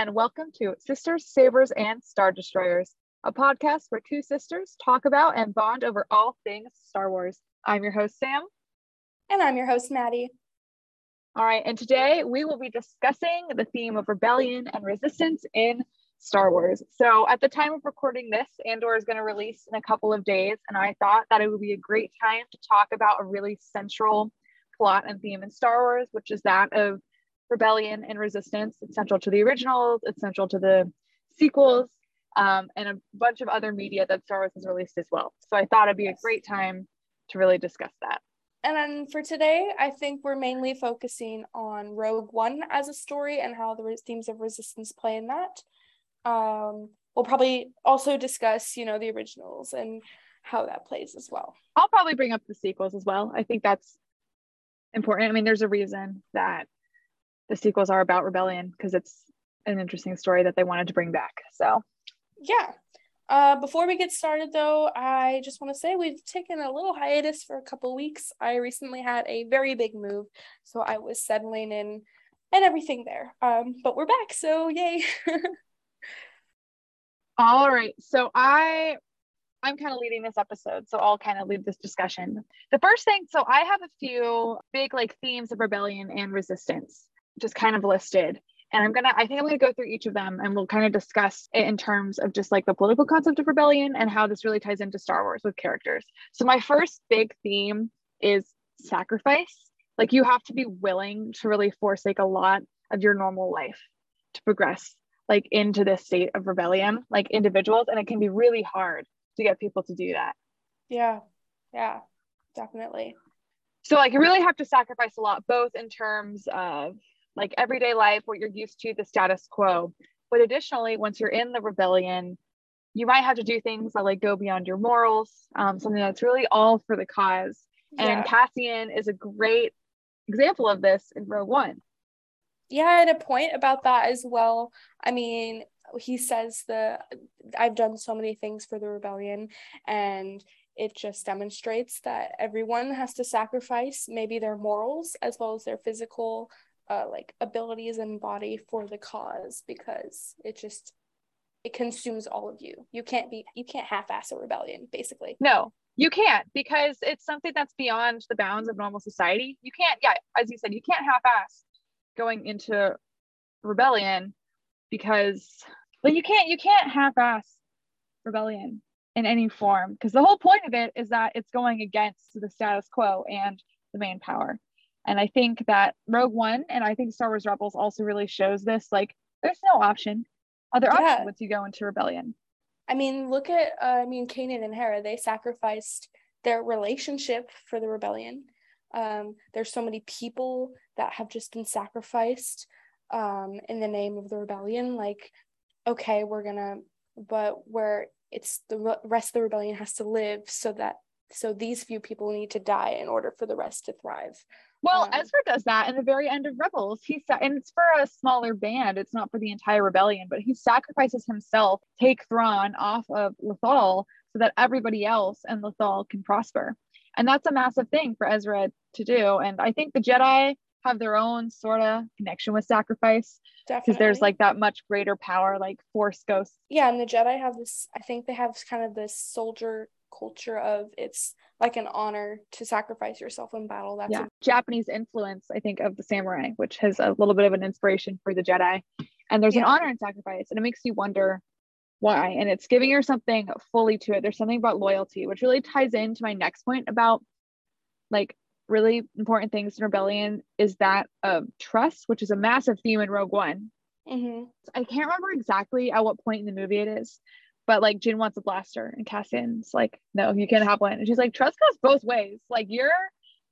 and welcome to Sisters, Sabers, and Star Destroyers, a podcast where two sisters talk about and bond over all things Star Wars. I'm your host, Sam. And I'm your host, Maddie. All right, and today we will be discussing the theme of rebellion and resistance in Star Wars. So, at the time of recording this, Andor is going to release in a couple of days, and I thought that it would be a great time to talk about a really central plot and theme in Star Wars, which is that of rebellion and resistance. It's central to the originals, it's central to the sequels, um, and a bunch of other media that Star Wars has released as well. So I thought it'd be a great time to really discuss that. And then for today, I think we're mainly focusing on Rogue One as a story and how the themes of resistance play in that. Um, we'll probably also discuss, you know, the originals and how that plays as well. I'll probably bring up the sequels as well. I think that's important. I mean, there's a reason that the sequels are about rebellion because it's an interesting story that they wanted to bring back. So, yeah. Uh, before we get started, though, I just want to say we've taken a little hiatus for a couple weeks. I recently had a very big move, so I was settling in and everything there. Um, but we're back, so yay! All right, so I I'm kind of leading this episode, so I'll kind of lead this discussion. The first thing, so I have a few big like themes of rebellion and resistance just kind of listed. And I'm gonna, I think I'm gonna go through each of them and we'll kind of discuss it in terms of just like the political concept of rebellion and how this really ties into Star Wars with characters. So my first big theme is sacrifice. Like you have to be willing to really forsake a lot of your normal life to progress like into this state of rebellion, like individuals. And it can be really hard to get people to do that. Yeah. Yeah, definitely. So like you really have to sacrifice a lot, both in terms of like everyday life, what you're used to, the status quo. But additionally, once you're in the rebellion, you might have to do things that like go beyond your morals, um, something that's really all for the cause. Yeah. And Cassian is a great example of this in Rogue One. Yeah, I had a point about that as well. I mean, he says the I've done so many things for the rebellion and it just demonstrates that everyone has to sacrifice maybe their morals as well as their physical uh, like abilities and body for the cause because it just it consumes all of you. You can't be you can't half-ass a rebellion basically. No you can't because it's something that's beyond the bounds of normal society. You can't yeah as you said you can't half-ass going into rebellion because but you can't you can't half-ass rebellion in any form because the whole point of it is that it's going against the status quo and the main power and I think that Rogue One and I think Star Wars Rebels also really shows this like there's no option, other yeah. option once you go into rebellion. I mean, look at uh, I mean Kanan and Hera, they sacrificed their relationship for the rebellion. Um, there's so many people that have just been sacrificed um, in the name of the rebellion. Like, okay, we're gonna, but where it's the rest of the rebellion has to live so that so these few people need to die in order for the rest to thrive. Well, um, Ezra does that in the very end of Rebels. He sa- and it's for a smaller band. It's not for the entire rebellion, but he sacrifices himself, take Thrawn off of Lothal so that everybody else and Lothal can prosper. And that's a massive thing for Ezra to do. And I think the Jedi have their own sort of connection with sacrifice because there's like that much greater power, like Force ghosts. Yeah, and the Jedi have this. I think they have kind of this soldier culture of it's like an honor to sacrifice yourself in battle. That's yeah. A- Japanese influence, I think, of the samurai, which has a little bit of an inspiration for the Jedi. And there's yeah. an honor in sacrifice, and it makes you wonder why. And it's giving her something fully to it. There's something about loyalty, which really ties into my next point about like really important things in rebellion is that of trust, which is a massive theme in Rogue One. Mm-hmm. I can't remember exactly at what point in the movie it is, but like Jyn wants a blaster and Cassian's like, no, you can't have one. And she's like, trust goes both ways. Like you're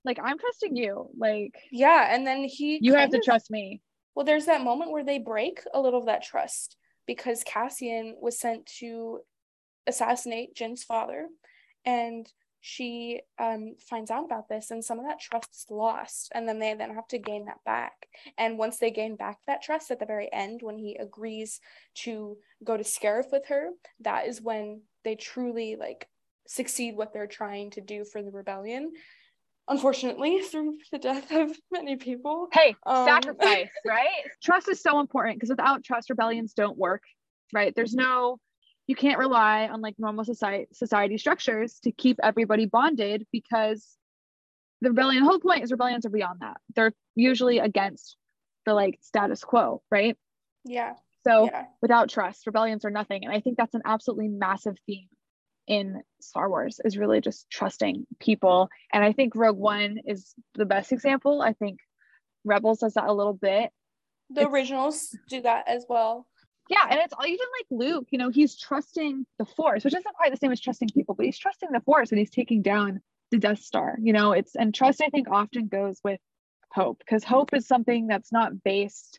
like, I'm trusting you. Like yeah. And then he you have to of, trust me. Well, there's that moment where they break a little of that trust because Cassian was sent to assassinate Jyn's father. And she um, finds out about this and some of that trust is lost and then they then have to gain that back and once they gain back that trust at the very end when he agrees to go to Scarif with her that is when they truly like succeed what they're trying to do for the rebellion unfortunately through the death of many people. Hey, Um, sacrifice, right? Trust is so important because without trust, rebellions don't work, right? There's no, you can't rely on like normal society society structures to keep everybody bonded because the rebellion, the whole point is rebellions are beyond that. They're usually against the like status quo, right? Yeah. So yeah. without trust, rebellions are nothing. And I think that's an absolutely massive theme in Star Wars is really just trusting people. And I think Rogue One is the best example. I think Rebels does that a little bit. The It's- originals do that as well. Yeah, and it's even like Luke, you know, he's trusting the Force, which isn't quite the same as trusting people, but he's trusting the Force and he's taking down the Death Star. You know, it's and trust I think often goes with hope because hope is something that's not based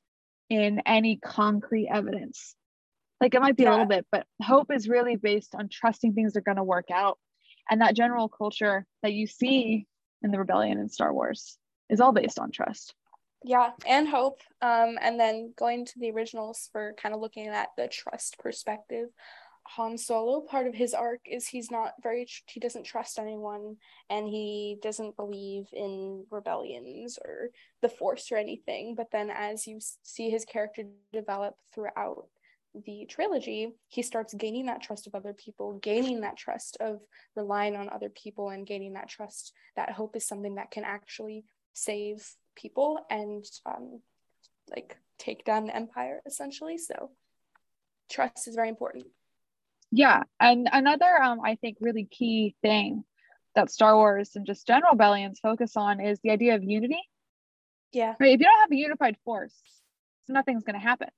in any concrete evidence. Like it might be a little bit, but hope is really based on trusting things are going to work out. And that general culture that you see in the rebellion in Star Wars is all based on trust. Yeah, and hope. Um, and then going to the originals for kind of looking at the trust perspective. Han Solo, part of his arc is he's not very, he doesn't trust anyone and he doesn't believe in rebellions or the Force or anything. But then as you see his character develop throughout the trilogy, he starts gaining that trust of other people, gaining that trust of relying on other people, and gaining that trust that hope is something that can actually save people and um, like take down the empire essentially. So trust is very important. Yeah, and another um I think really key thing that Star Wars and just general rebellions focus on is the idea of unity. Yeah. Right? If you don't have a unified force, nothing's going to happen.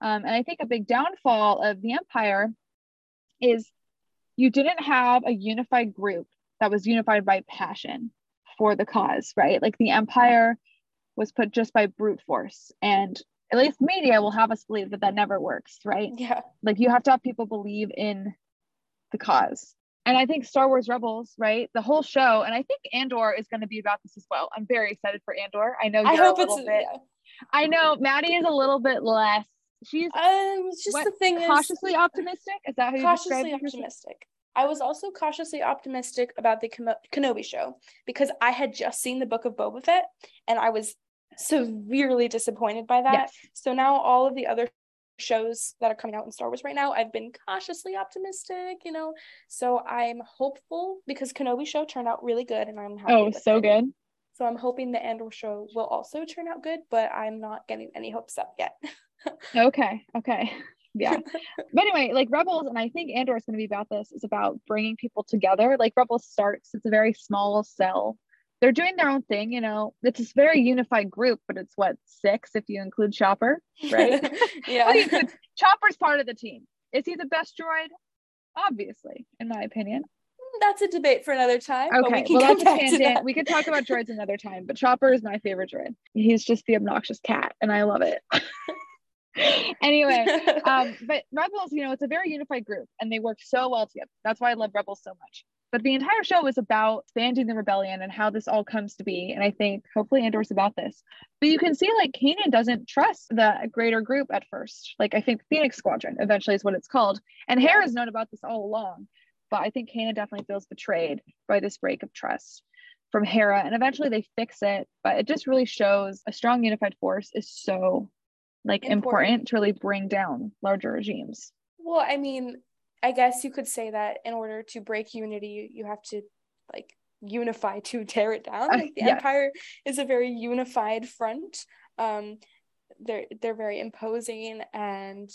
Um, and I think a big downfall of the Empire is you didn't have a unified group that was unified by passion for the cause, right? Like the Empire was put just by brute force, and at least media will have us believe that that never works, right? Yeah. like you have to have people believe in the cause and i think star wars rebels right the whole show and i think andor is going to be about this as well i'm very excited for andor i know you're I hope a it's little bit yeah. i know maddie is a little bit less she's Um, just what, the thing cautiously is optimistic is that how you cautiously optimistic. I was also cautiously optimistic about the Keno- Kenobi show because I had just seen the book of Boba Fett and I was severely disappointed by that. yes So now all of the other shows that are coming out in Star Wars right now, I've been cautiously optimistic, you know. So I'm hopeful because Kenobi show turned out really good and I'm happy. oh so it. good So I'm hoping the Andor show will also turn out good, but I'm not getting any hopes up yet. okay okay yeah. But anyway like rebels and i think andor is going to be about this is about bringing people together. Like rebels starts it's a very small cell. They're doing their own thing you know? It's this very unified group but it's what six if you include chopper? Right? Yeah. What do you think? chopper's part of the team. Is he the best droid? Obviously in my opinion. Hmm, that's a debate for another time. but we can well that's a tangent. that. we could talk about droids another time but chopper is my favorite droid. He's just the obnoxious cat and i love it anyway um but rebels you know it's a very unified group and they work so well together. That's why i love rebels so much. But the entire show is about expanding the rebellion and how this all comes to be. And i think hopefully andor's about this. But you can see like kanan doesn't trust the greater group at first. Like i think phoenix squadron eventually is what it's called. And hera's known about this all along. But i think kanan definitely feels betrayed by this break of trust from hera. And eventually they fix it. But it just really shows a strong unified force is so like important, Important. to really bring down larger regimes. well, I mean, I guess you could say that in order to break unity, you, have to like unify to tear it down. Like the empire is a very unified front. Um, they're they're very imposing, and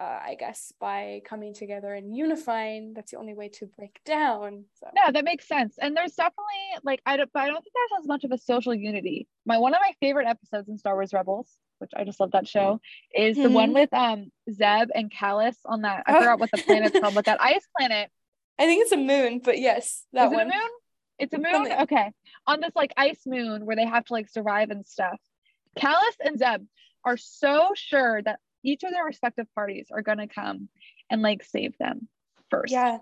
uh, I guess by coming together and unifying, that's the only way to break down. So No, that makes sense. And there's definitely like I don't but I don't think there's as much of a social unity. My one of my favorite episodes in Star Wars Rebels, which I just love that show, is the one Mhm. with um Zeb and Kallus on that I Oh. forgot what the planet's called, but that ice planet. I think it's a moon, but yes, that is it one. a moon? It's a moon? moon. Okay. On this like ice moon where they have to like survive and stuff. Kallus and Zeb are so sure that each of their respective parties are gonna come and like save them first. Yeah,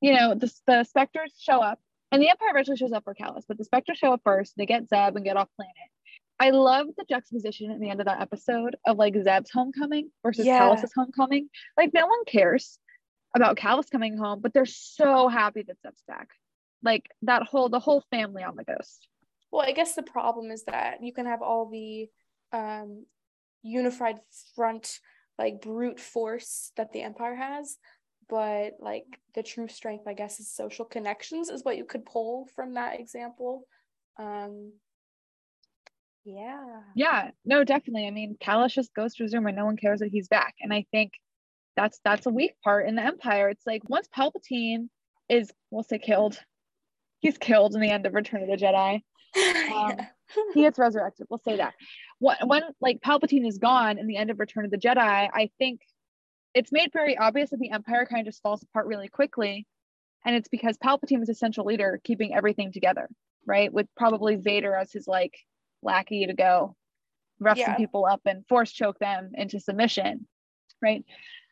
you know, the, the specters show up and the Empire eventually shows up for Kallus, but the specters show up first. They get Zeb and get off planet. I love the juxtaposition at the end of that episode of like Zeb's homecoming versus Yeah. Kallus's homecoming. Like no one cares about Kallus coming home, but they're so happy that Zeb's back. like that whole the whole family on the ghost. Well, I guess the problem is that you can have all the um, unified front, like brute force that the Empire has, but like the true strength, I guess, is social connections, is what you could pull from that example. Um, yeah. Yeah, no, definitely. I mean, Kallus just goes to room and no one cares that he's back. And I think that's that's a weak part in the Empire. It's like once Palpatine is, we'll say, killed, he's killed in the end of Return of the Jedi. Um, he gets resurrected. We'll say that. When, when like Palpatine is gone in the end of Return of the Jedi, I think it's made very obvious that the Empire kind of just falls apart really quickly, and it's because Palpatine was a central leader, keeping everything together, right? With probably Vader as his like lackey to go rough yeah. some people up and force choke them into submission, right?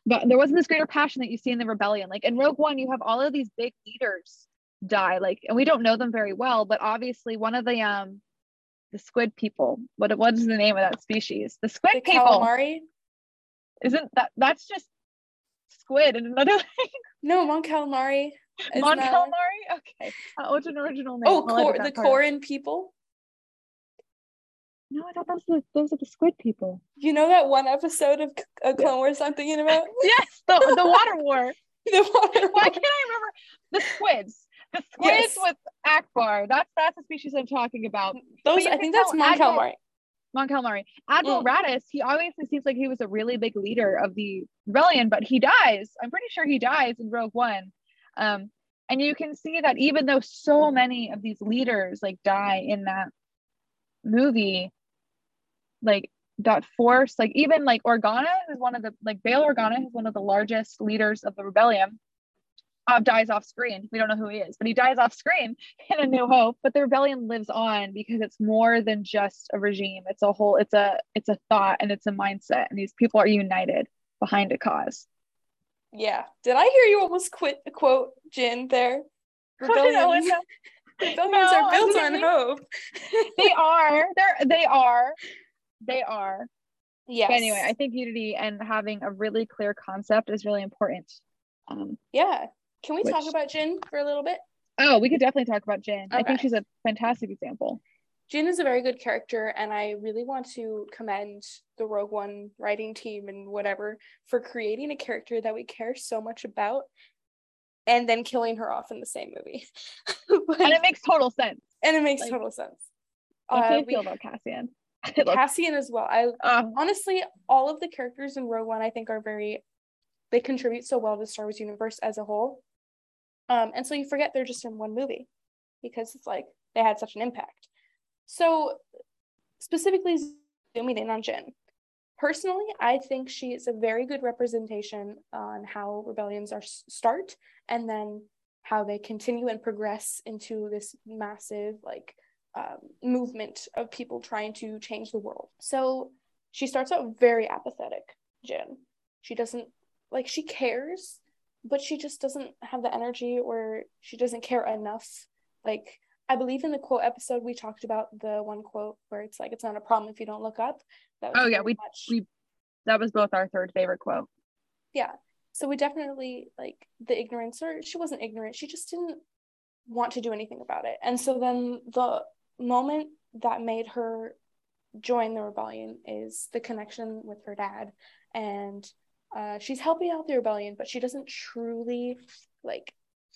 But there wasn't this greater passion that you see in the rebellion. Like in Rogue One, you have all of these big leaders die, like, and we don't know them very well, but obviously one of the um the squid people. What what is the name of that species? The squid the people. Calamari. Isn't that that's just squid in another language? No, Mon Calamari. Mon Calamari. Okay. Uh, what's an original name? Oh, Cor- the Quarren people. No, I thought those were those are the squid people. You know that one episode of a Clone Wars I'm thinking about? yes, the the water war. the water war. Why can't I remember the squids? The squids yes. with Ackbar. That's that's the species I'm talking about. Those I think that's Mon Calamari. Mon Calamari. Admiral mm. Raddus, he obviously seems like he was a really big leader of the rebellion, but he dies. I'm pretty sure he dies in Rogue One. Um, and you can see that even though so many of these leaders like die in that movie, like that force like even like organa is one of the like bail organa is one of the largest leaders of the rebellion uh, dies off screen. We don't know who he is but he dies off screen in a new hope. But the rebellion lives on because it's more than just a regime. It's a whole it's a it's a thought and it's a mindset and these people are united behind a cause. Yeah. Did i hear you almost quit quote Jyn there? Rebellions, rebellions no, are built on hope they are they're they are they are. Yeah. Anyway, I think unity and having a really clear concept is really important. Um, yeah. Can we which... talk about Jyn for a little bit? Oh, we could definitely talk about Jyn. Okay. I think she's a fantastic example. Jyn is a very good character, and I really want to commend the Rogue One writing team and whatever for creating a character that we care so much about and then killing her off in the same movie. but, and it makes total sense. And it makes like, total sense. How do you uh, feel about Cassian? Cassian as well. I uh, honestly, all of the characters in Rogue One, I think, are very. They contribute so well to the Star Wars universe as a whole, um, and so you forget they're just in one movie, because it's like they had such an impact. So, specifically zooming in on Jyn, personally, I think she is a very good representation on how rebellions are start and then how they continue and progress into this massive like um, movement of people trying to change the world. So she starts out very apathetic, Jyn. She doesn't like she cares, but she just doesn't have the energy or she doesn't care enough. Like I believe in the quote episode we talked about the one quote where it's like it's not a problem if you don't look up. oh yeah, we much... we that was both our third favorite quote. Yeah. So we definitely like the ignorance or she wasn't ignorant, she just didn't want to do anything about it. And so then the moment that made her join the rebellion is the connection with her dad and uh, she's helping out the rebellion but she doesn't truly like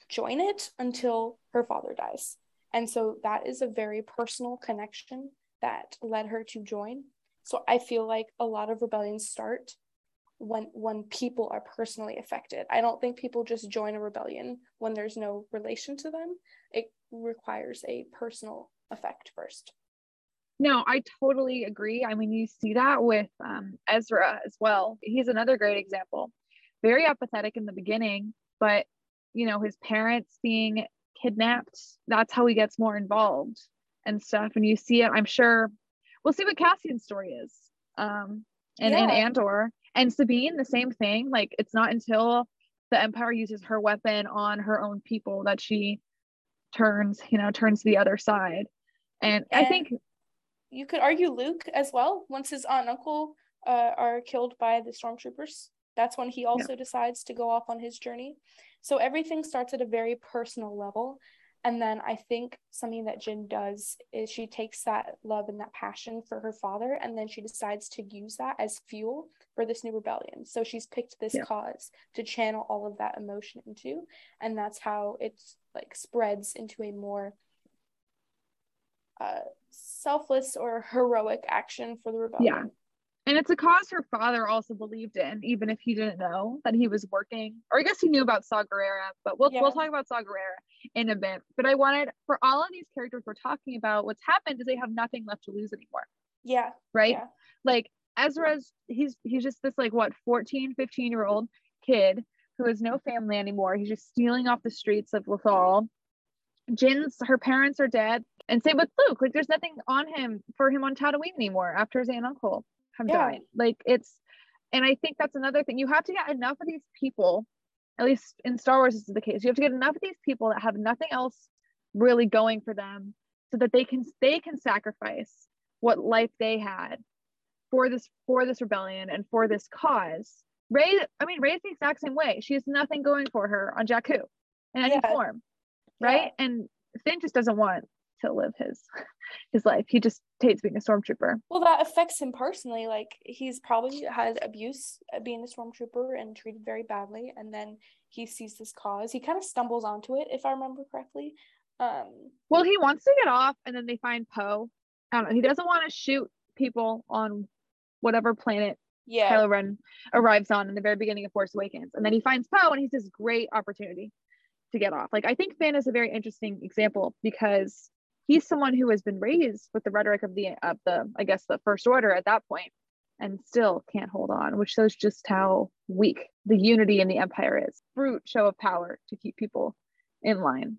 join it until her father dies and so that is a very personal connection that led her to join so i feel like a lot of rebellions start when when people are personally affected i don't think people just join a rebellion when there's no relation to them it requires a personal effect first. No, I totally agree. I mean, you see that with um, Ezra as well. He's another great example. Very apathetic in the beginning, but you know, his parents being kidnapped, that's how he gets more involved and stuff. And you see it, I'm sure we'll see what Cassian's story is. Um, and, yeah. and Andor and Sabine, the same thing. Like, it's not until the Empire uses her weapon on her own people that she turns, you know, turns to the other side. And, and I think you could argue Luke as well. Once his aunt and uncle uh, are killed by the stormtroopers, that's when he also yeah. decides to go off on his journey. So everything starts at a very personal level. And then I think something that Jyn does is she takes that love and that passion for her father, and then she decides to use that as fuel for this new rebellion. So she's picked this Yeah. cause to channel all of that emotion into, and that's how it's like spreads into a more uh, selfless or heroic action for the rebellion. And it's a cause her father also believed in, even if he didn't know that he was working. Or I guess he knew about Saw Gerrera, but we'll Yeah. we'll talk about Saw Gerrera in a bit. But I wanted for all of these characters we're talking about, what's happened is they have nothing left to lose anymore, Yeah, right? Yeah. Like Ezra's he's he's just this like what 14, 15 year old kid who has no family anymore. He's just stealing off the streets of Lothal. Jyn's her parents are dead. And same with Luke. Like there's nothing on him for him on Tatooine anymore after his aunt and uncle have Yeah. died. Like it's and I think that's another thing. You have to get enough of these people, at least in Star Wars this is the case. You have to get enough of these people that have nothing else really going for them so that they can they can sacrifice what life they had for this for this rebellion and for this cause. Rey, I mean, Rey's the exact same way. She has nothing going for her on Jakku in any Yeah. form, right? And Finn just doesn't want to live his his life. He just hates being a stormtrooper. Well, that affects him personally. Like he's probably had abuse being a stormtrooper and treated very badly, and then he sees this cause. He kind of stumbles onto it, if I remember correctly. Um, Well, he wants to get off, and then they find Poe. I don't know. He doesn't want to shoot people on whatever planet yeah, Kylo Ren arrives on in the very beginning of Force Awakens, and then he finds Poe, and he's this great opportunity to get off. Like I think Finn is a very interesting example because he's someone who has been raised with the rhetoric of the of the I guess the First Order at that point, and still can't hold on, which shows just how weak the unity in the Empire is. Brute show of power to keep people in line.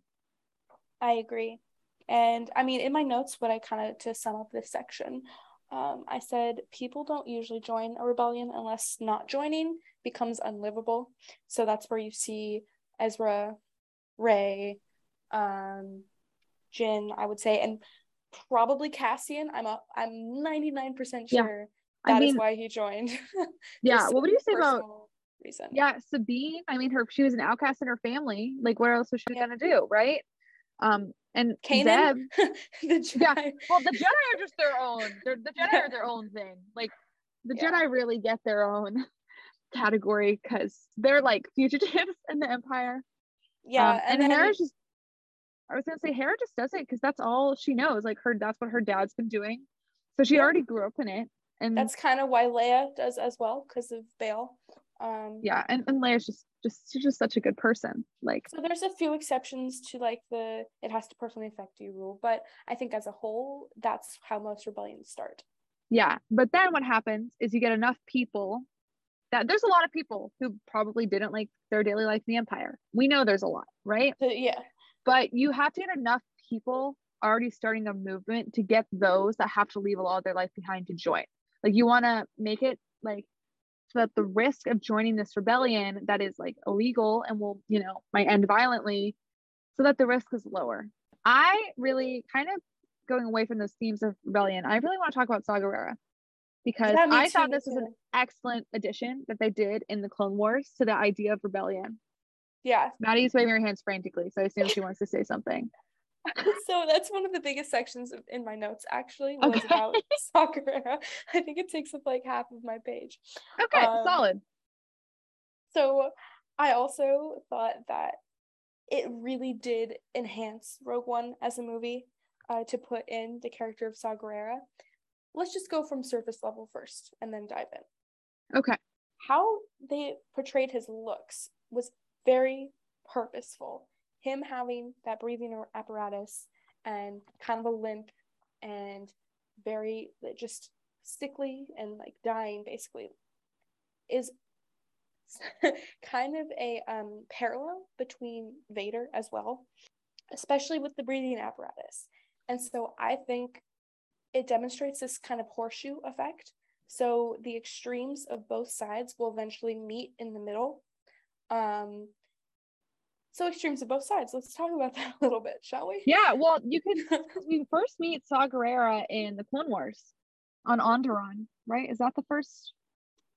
I agree. And I mean, in my notes, what I kind of to sum up this section, um, I said people don't usually join a rebellion unless not joining becomes unlivable. So that's where you see Ezra, Rey, um, Jyn, I would say, and probably Cassian. I'm a, I'm 99% Yeah. sure I that is mean, why he joined. yeah. What would you say about reason? yeah sabine i mean her she was an outcast in her family like what else was she Yeah. gonna do right um and Zeb, Kanan, the Jedi. Yeah. well the jedi are just their own They're, the jedi Yeah. are their own thing like the Yeah. jedi really get their own category because they're like fugitives in the empire Yeah, Um, and, then- Hera just i was gonna say Hera just does it because that's all she knows like her that's what her dad's been doing so she Yeah. already grew up in it and that's kind of why Leia does as well because of Bail. Um, yeah and, and Leia's just just she's just such a good person like So there's a few exceptions to like the it has to personally affect you rule, but I think as a whole, that's how most rebellions start. Yeah. But then what happens is you get enough people that there's a lot of people who probably didn't like their daily life in the empire. We know there's a lot, right? So yeah, But you have to get enough people already starting a movement to get those that have to leave a lot of their life behind to join. Like you want to make it like so that the risk of joining this rebellion that is like illegal and will, you know, might end violently, so that the risk is lower. I really kind of going away from those themes of rebellion. I really want to talk about Saw Gerrera because I thought this was an excellent addition that they did in the Clone Wars to the idea of rebellion. Yeah. Maddie's waving her hands frantically, so I assume she wants to say something. so that's one of the biggest sections of, in my notes actually was Okay. about Saw Gerrera. I think it takes up like half of my page. Okay, Um, solid. So I also thought that it really did enhance Rogue One as a movie uh, to put in the character of Saw Gerrera. Let's just go from surface level first and then dive in. Okay. How they portrayed his looks was very purposeful. Him having that breathing apparatus and kind of a limp and very just sickly and like dying basically is kind of a um, parallel between Vader as well, especially with the breathing apparatus. And so I think it demonstrates this kind of horseshoe effect. So the extremes of both sides will eventually meet in the middle. Um, so extremes of both sides. Let's talk about that a little bit, shall we? Yeah, well, you could we first meet Saw Gerrera in the Clone Wars on Onderon, right? Is that the first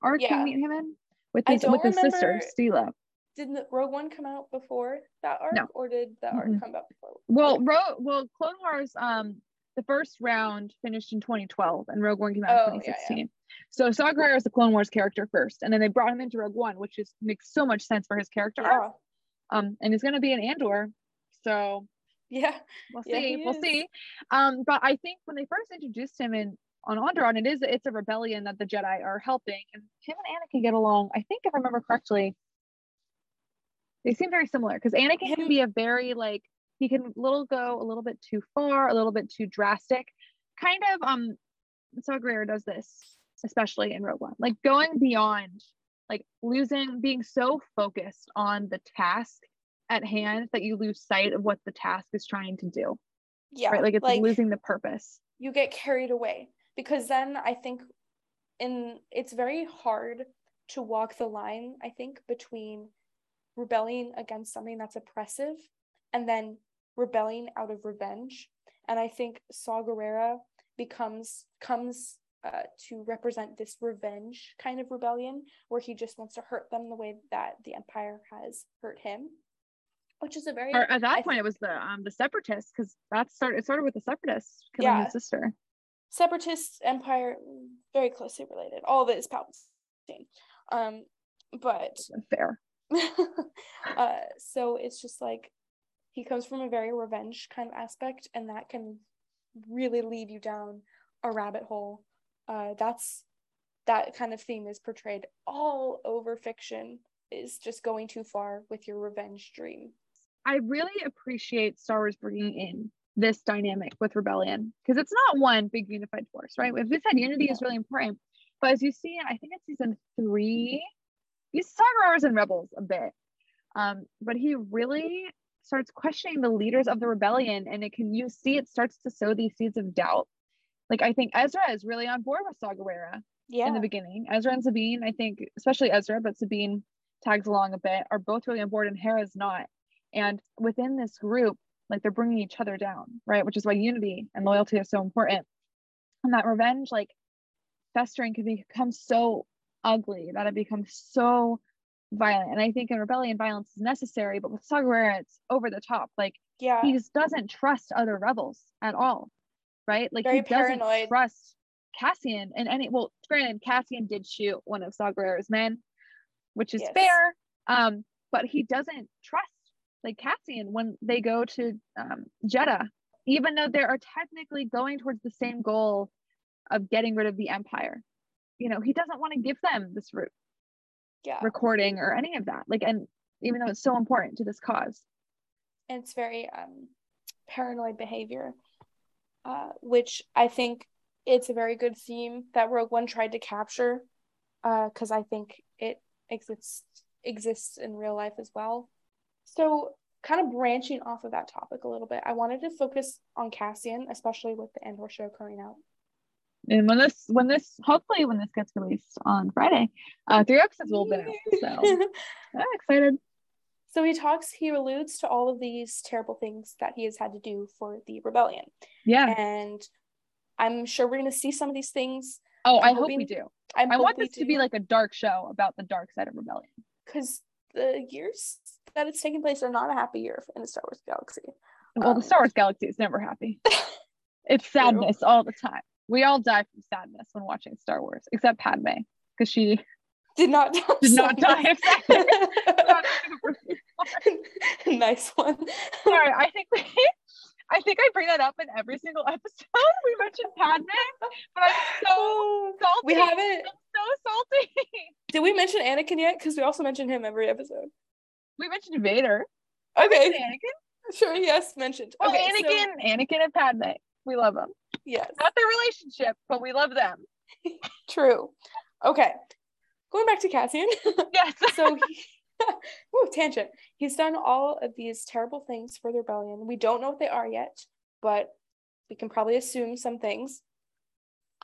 arc Yeah. you meet him in with his with his sister Steela? Did the Rogue One come out before that arc, No. or did that arc Mm-mm. come out before? Well, Rogue, well, Clone Wars, um, the first round finished in 2012, and Rogue One came out Oh, in yeah, yeah. 2016. So Saw Gerrera is the Clone Wars character first, and then they brought him into Rogue One, which is makes so much sense for his character arc. Yeah. Um, and he's gonna be an Andor, so Yeah. we'll see, we'll see. Um, but I think when they first introduced him in on Onderon, it is it's a rebellion that the Jedi are helping, and him and Anakin get along. I think if I remember correctly, they seem very similar because Anakin Him- can be a very like he can little go a little bit too far, a little bit too drastic. Kind of um Saw Gerrera does this, especially in Rogue One, like going beyond, like losing, being so focused on the task at hand that you lose sight of what the task is trying to do. Yeah. Right. Like it's like losing the purpose. you get carried away because then I think in it's very hard to walk the line, I think, between rebelling against something that's oppressive and then rebelling out of revenge. And I think Saw Gerrera becomes comes uh, to represent this revenge kind of rebellion where he just wants to hurt them the way that the Empire has hurt him. Which is a very Or at that I point, it was the um the separatists because that started it started with the separatists killing Yeah. his sister. separatist empire very closely related all of it is palpatine um but Fair. uh so it's just like he comes from a very revenge kind of aspect and that can really lead you down a rabbit hole. Uh that's that kind of theme is portrayed all over fiction is just going too far with your revenge dream. I really appreciate Star Wars bringing in this dynamic with rebellion because it's not one big unified force, right? If we said unity is really important, but as you see, I think it's season three, you Star Wars and Rebels a bit, um, but he really starts questioning the leaders of the rebellion, and it can you see it starts to sow these seeds of doubt. Like I think Ezra is really on board with Saw Gerrera yeah in the beginning. Ezra and Sabine, I think, especially Ezra, but Sabine tags along a bit, are both really on board, and Hera's not. And within this group, like they're bringing each other down, right? Which is why unity and loyalty are so important. And that revenge, like festering, can become so ugly that it becomes so violent. And I think in rebellion, violence is necessary, but with Saw Gerrera, it's over the top. Like yeah he just doesn't trust other rebels at all, right? Like Very he doesn't paranoid. trust Cassian and any. Well, granted, Cassian did shoot one of Saw Gerrera's men, which is Yes. fair. Um, but he doesn't trust like Cassian when they go to um, Jedha, even though they are technically going towards the same goal of getting rid of the Empire. You know, he doesn't want to give them this route yeah recording or any of that. Like, and even though it's so important to this cause. it's very um, paranoid behavior, uh, which I think it's a very good theme that Rogue One tried to capture, uh, because I think it exists exists in real life as well. So, kind of branching off of that topic a little bit, I wanted to focus on Cassian, especially with the Andor show coming out. And when this, when this, hopefully when this gets released on Friday, uh, three episodes will have been out. So I'm excited. so he talks, he alludes to all of these terrible things that he has had to do for the rebellion, Yeah. and I'm sure we're going to see some of these things. Oh, I'm I hope we do. I'm I want this to be like a dark show about the dark side of rebellion. because the years that it's taking place are not a happy year in the Star Wars galaxy. Well, Um, the Star Wars galaxy is never happy. It's sadness all the time. We all die from sadness when watching Star Wars, except Padme, because she Did not die. did not die of sadness. nice one. Sorry, I think we, I think I bring that up in every single episode. We mentioned Padme, but I'm so salty. we haven't. I'm so salty. Did we mention Anakin yet? Because we also mention him every episode. We mentioned Vader. Okay, Anakin. sure. Yes, mentioned. Well, okay, so- Anakin, Anakin and Padme. We love them. yes, Not their relationship, but we love them. true. Okay, going back to Cassian. Yes. so he, Ooh, tangent. He's done all of these terrible things for the rebellion. We don't know what they are yet, but we can probably assume some things.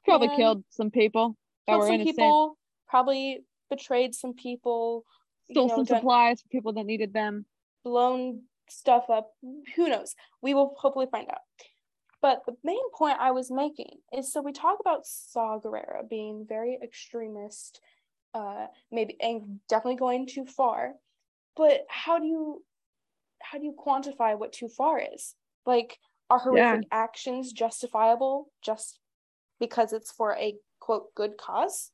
Probably And killed some people that killed were some innocent. people, probably betrayed some people, Stole you know, some done- supplies for people that needed them. blown stuff up. Who knows? We will hopefully find out. But the main point I was making is so we talk about Saw Gerrera being very extremist, uh, maybe and definitely going too far. But how do you how do you quantify what too far is? Like, are horrific yeah. actions justifiable just because it's for a quote good cause?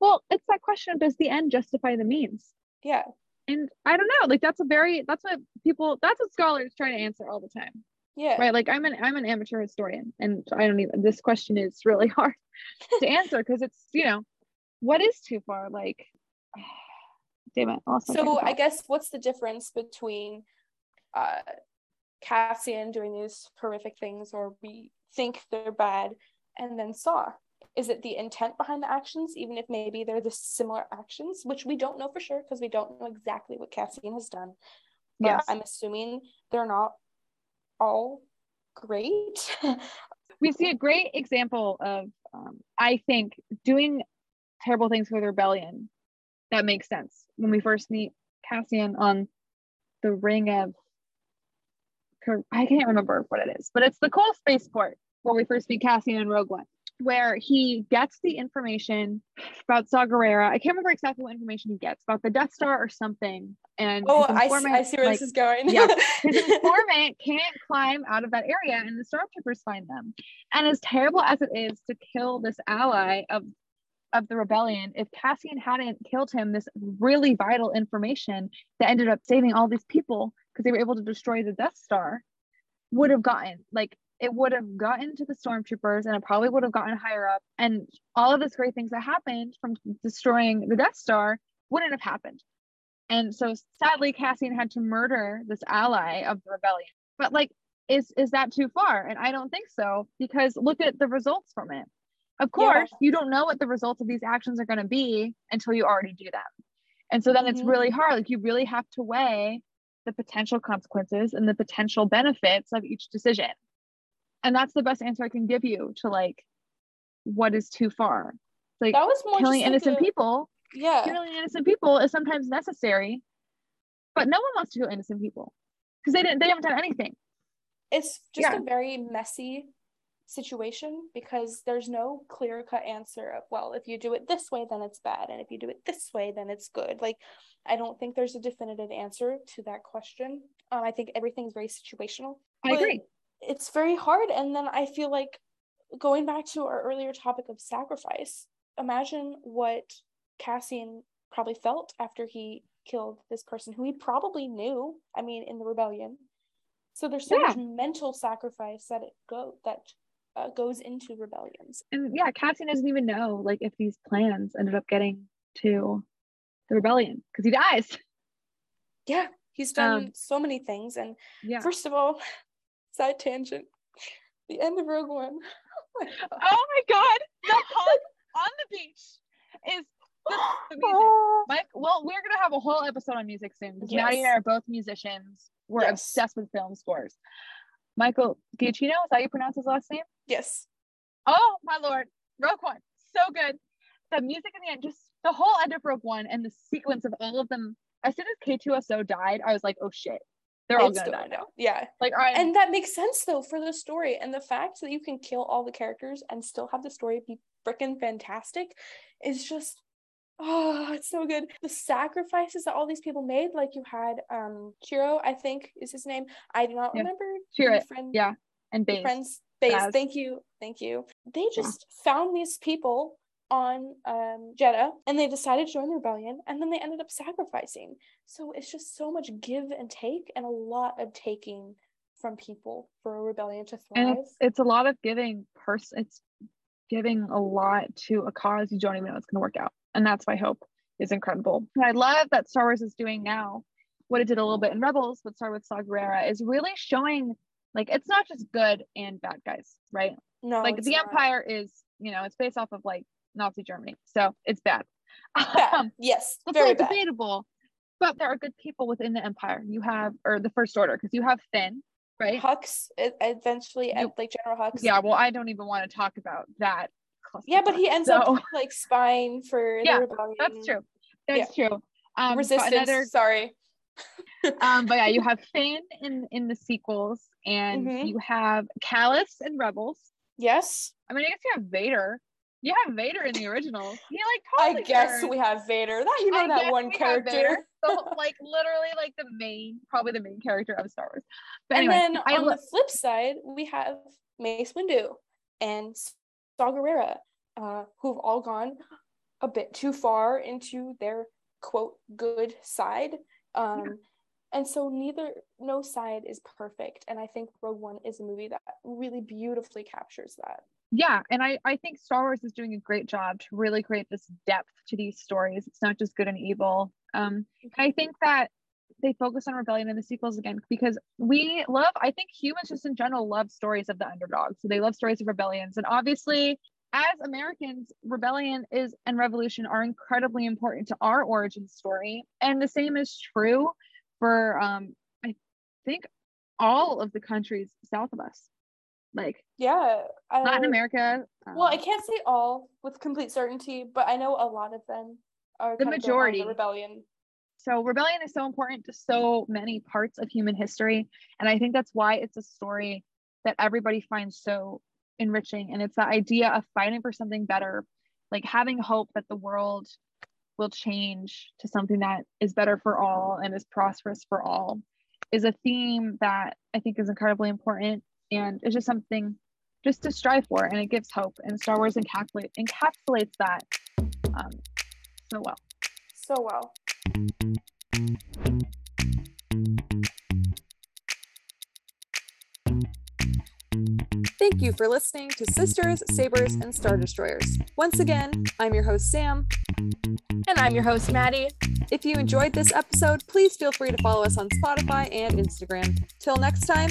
Well, it's that question of does the end justify the means? Yeah. And I don't know, like that's a very that's what people that's what scholars try to answer all the time. Yeah. Right. Like I'm an I'm an amateur historian and I don't even this question is really hard to answer because it's, you know, what is too far? Like damn it. So I guess what's the difference between uh Cassian doing these horrific things or we think they're bad and then Saw? Is it the intent behind the actions, even if maybe they're the similar actions, which we don't know for sure because we don't know exactly what Cassian has done. But yes. I'm assuming they're not all great. we see a great example of, um, I think, doing terrible things the rebellion. That makes sense when we first meet Cassian on the ring of I can't remember what it is, but it's the cool spaceport where we first meet Cassian in Rogue One where he gets the information about Saw Gerrera. I can't remember exactly what information he gets about the Death Star or something. And oh, I see, I see where like, this is going. yeah, his informant can't climb out of that area, and the stormtroopers find them. And as terrible as it is to kill this ally of of the rebellion, if Cassian hadn't killed him, this really vital information that ended up saving all these people because they were able to destroy the Death Star would have gotten like it would have gotten to the stormtroopers and it probably would have gotten higher up. And all of this great things that happened from destroying the Death Star wouldn't have happened. And so sadly, Cassian had to murder this ally of the rebellion. But like, is is that too far? And I don't think so, because look at the results from it. Of course, yeah. you don't know what the results of these actions are going to be until you already do them. And so then mm-hmm. it's really hard. Like you really have to weigh the potential consequences and the potential benefits of each decision and that's the best answer I can give you to like what is too far. Like that was more killing innocent like a, people. Yeah, killing innocent people is sometimes necessary, but no one wants to kill innocent people because they didn't. They haven't done anything. It's just yeah. a very messy situation because there's no clear cut answer of well if you do it this way then it's bad and if you do it this way then it's good like i don't think there's a definitive answer to that question um, i think everything's very situational i agree it's very hard. And then I feel like going back to our earlier topic of sacrifice, imagine what Cassian probably felt after he killed this person who he probably knew. I mean, in the rebellion. So there's so yeah. much mental sacrifice that it go that uh, goes into rebellions. And yeah, Cassian doesn't even know like if these plans ended up getting to the rebellion because he dies. Yeah, he's done um, so many things. And yeah. first of all, side tangent. The end of Rogue One. Oh my god, oh my god. the hug on the beach is the, the music. Mike, well, we're gonna have a whole episode on music soon because yes. Maddie and I are both musicians. We're yes. obsessed with film scores. Michael Giacchino, is that you pronounce his last name? Yes. Oh my lord, Rogue One, so good. The music in the end, just the whole end of Rogue One and the sequence of all of them. As soon as K2SO died, I was like, oh shit, they're all gonna die now. Yeah. Like, all right. And that makes sense though for the story. And the fact that you can kill all the characters and still have the story be freaking fantastic is just oh, it's so good. The sacrifices that all these people made, like you had um Chiro, I think is his name. I do not yeah. remember. Chiro. Friend, yeah. And Baze. Friends Baze. Thank you. Thank you. They just yeah. found these people on um, Jedha and they decided to join the rebellion and then they ended up sacrificing. So it's just so much give and take and a lot of taking from people for a rebellion to thrive. And it's, it's a lot of giving person it's giving a lot to a cause you don't even know it's going to work out. And that's why hope is incredible. And I love that Star Wars is doing now what it did a little bit in Rebels but Star with Saw Gerrera is really showing like it's not just good and bad guys, right? No, like the not. Empire is, you know, it's based off of like Nazi Germany. So it's bad. bad. Um, yes, very bad. debatable. But there are good people within the empire. You have, or the First Order, because you have Finn, right? Hux eventually, you, like General Hux. Yeah, well, I don't even want to talk about that. Yeah, but he ends so. up like spying for yeah, the rebellion. That's true. That's yeah. true. Um, Resistance. Another, sorry. um, but yeah, you have Finn in in the sequels, and mm-hmm. you have Kallus and Rebels. Yes. I mean, I guess you have Vader You have Vader in the original. He like totally I guess turns. we have Vader. That you know I that one character. So like literally like the main, probably the main character of Star Wars. But and anyway, then I on lo- the flip side, we have Mace Windu and Saw Gerrera, uh, who've all gone a bit too far into their quote good side. Um, And so neither no side is perfect. And I think Rogue One is a movie that really beautifully captures that. Yeah, and I I think Star Wars is doing a great job to really create this depth to these stories. It's not just good and evil. Um, I think that they focus on rebellion in the sequels again because we love i think humans just in general love stories of the underdog so they love stories of rebellions and obviously as americans rebellion is and revolution are incredibly important to our origin story and the same is true for um i think all of the countries south of us like Yeah. I, latin america Well, I um, can't say all with complete certainty, but I know a lot of them are The kind of built on majority. rebellion. So rebellion is so important to so many parts of human history. And I think that's why it's a story that everybody finds so enriching. And it's the idea of fighting for something better, like having hope that the world will change to something that is better for all and is prosperous for all is a theme that I think is incredibly important. And it's just something just to strive for. And it gives hope. And Star Wars encapsulate, encapsulates that um, so well. So well. Thank you for listening to Sisters, Sabers, and Star Destroyers. Once again, I'm your host, Sam. And I'm your host, Maddie. If you enjoyed this episode, please feel free to follow us on Spotify and Instagram. Till next time,